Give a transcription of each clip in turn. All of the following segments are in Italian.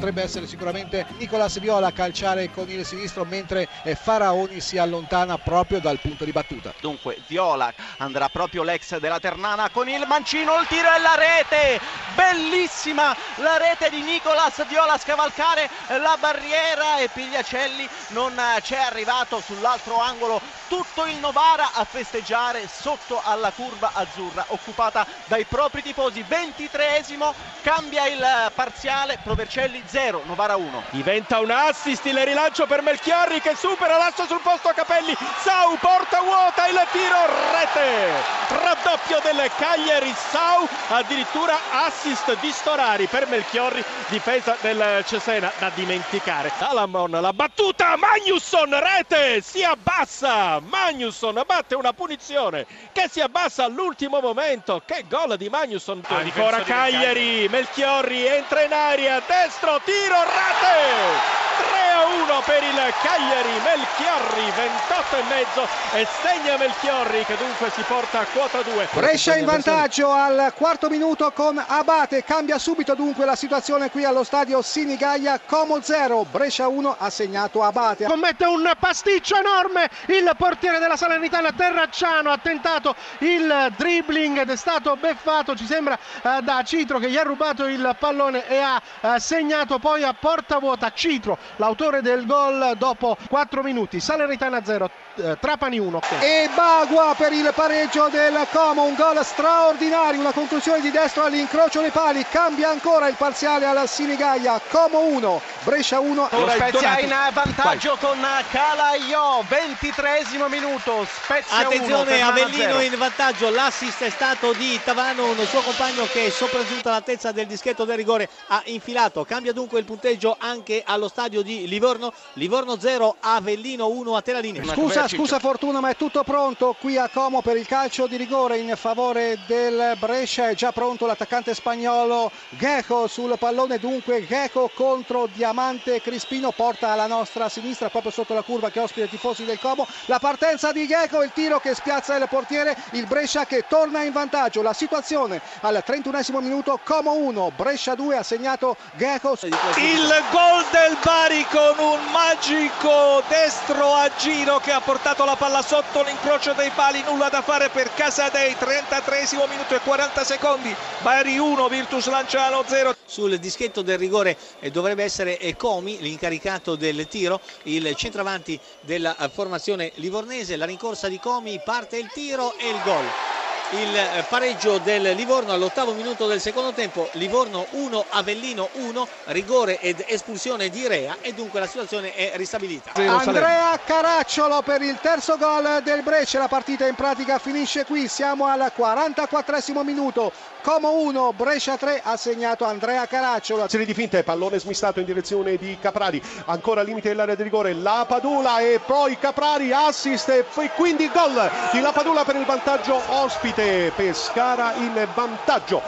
potrebbe essere sicuramente Nicolas Viola a calciare con il sinistro mentre eh, Faraoni si allontana proprio dal punto di battuta. Dunque Viola andrà proprio l'ex della Ternana con il mancino, il tiro e la rete, bellissima la rete di Nicolas Viola a scavalcare la barriera e Pigliacelli non c'è arrivato sull'altro angolo tutto il Novara a festeggiare sotto alla curva azzurra occupata dai propri tifosi. 23esimo cambia il parziale Provercelli 0 Novara 1 diventa un assist il rilancio per Melchiorri che supera l'asso sul posto Capelli. Sau porta vuota il tiro rete. Raddoppio del Cagliari Sau addirittura assist di Storari per Melchiorri difesa del Cesena da dimenticare. Salamon la battuta Magnusson rete si abbassa Magnusson batte una punizione che si abbassa all'ultimo momento. Che gol di Magnusson. Ah, Ancora Cagliari, Melchiorri entra in aria, destro, tiro, rate! 1 per il Cagliari, Melchiorri 28 e mezzo e segna Melchiorri che dunque si porta a quota 2. Brescia in vantaggio al quarto minuto con Abate, cambia subito dunque la situazione qui allo stadio Sinigaia, Como 0, Brescia 1 ha segnato Abate. Commette un pasticcio enorme il portiere della Salernitana Terracciano, ha tentato il dribbling ed è stato beffato, ci sembra uh, da Citro che gli ha rubato il pallone e ha uh, segnato poi a porta vuota Citro, l'autore del gol dopo 4 minuti. Salernitana 0, eh, Trapani 1. E Bagua per il pareggio del Como, un gol straordinario, una conclusione di destro all'incrocio dei pali, cambia ancora il parziale alla Sinigaia, Como 1, Brescia 1. Lo Spezia in vantaggio Vai. con Calaiò, 23 minuto, Spezia Attenzione, 1, Avellino in vantaggio, l'assist è stato di Tavano, un suo compagno che sopraggiunto all'altezza del dischetto del rigore ha infilato, cambia dunque il punteggio anche allo stadio di Livorno, Livorno 0, Avellino 1 a te la linea. Scusa, scusa Fortuna, ma è tutto pronto qui a Como per il calcio di rigore in favore del Brescia, è già pronto l'attaccante spagnolo Geco sul pallone, dunque Geco contro Diamante. Crispino, porta alla nostra sinistra proprio sotto la curva che ospita i tifosi del Como, la partenza di Geco, il tiro che spiazza il portiere, il Brescia che torna in vantaggio, la situazione al 31 minuto, Como 1, Brescia 2 ha segnato Geco. Il gol del Bari con un magico destro a giro che ha portato la palla sotto l'incrocio dei pali, nulla da fare per Casadei, 33 minuto e 40 secondi, Bari 1, Virtus Lanciano 0. Sul dischetto del rigore eh, dovrebbe essere Comi, l'incaricato del tiro, il centravanti della formazione livornese, la rincorsa di Comi, parte il tiro e il gol il eh, pareggio del Livorno all'ottavo minuto del secondo tempo. Livorno 1 Avellino 1 rigore ed espulsione di Rea e dunque la situazione è ristabilita. Andrea Caracciolo per il terzo gol del Brescia. La partita in pratica finisce qui. Siamo al 44 minuto. Como 1 Brescia 3 ha segnato Andrea Caracciolo. Serie di finte pallone smistato in direzione di Caprari. Ancora limite dell'area di rigore la Padula e poi Caprari assist e quindi gol di La Padula per il vantaggio ospite mette Pescara in vantaggio.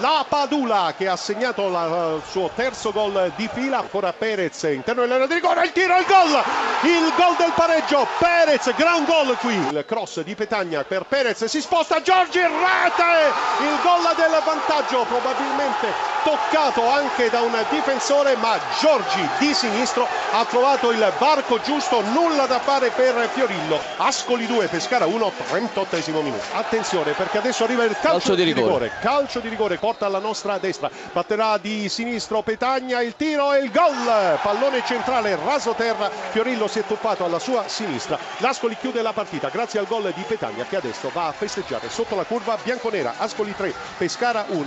La Padula che ha segnato il suo terzo gol di fila, ancora Perez interno dell'area di rigore, il tiro, il gol, il gol del pareggio, Perez, gran gol qui, il cross di Petagna per Perez, si sposta Giorgi, rete, il gol del vantaggio, probabilmente toccato anche da un difensore, ma Giorgi di sinistro ha trovato il barco giusto, nulla da fare per Fiorillo, Ascoli 2, Pescara 1, 38 minuto. Attenzione perché adesso arriva il calcio, calcio di, rigore. rigore. Calcio di rigore, porta alla nostra destra, batterà di sinistro Petagna, il tiro e il gol. Pallone centrale, raso terra, Fiorillo si è toppato alla sua sinistra. L'Ascoli chiude la partita grazie al gol di Petagna che adesso va a festeggiare sotto la curva bianconera. Ascoli 3, Pescara 1.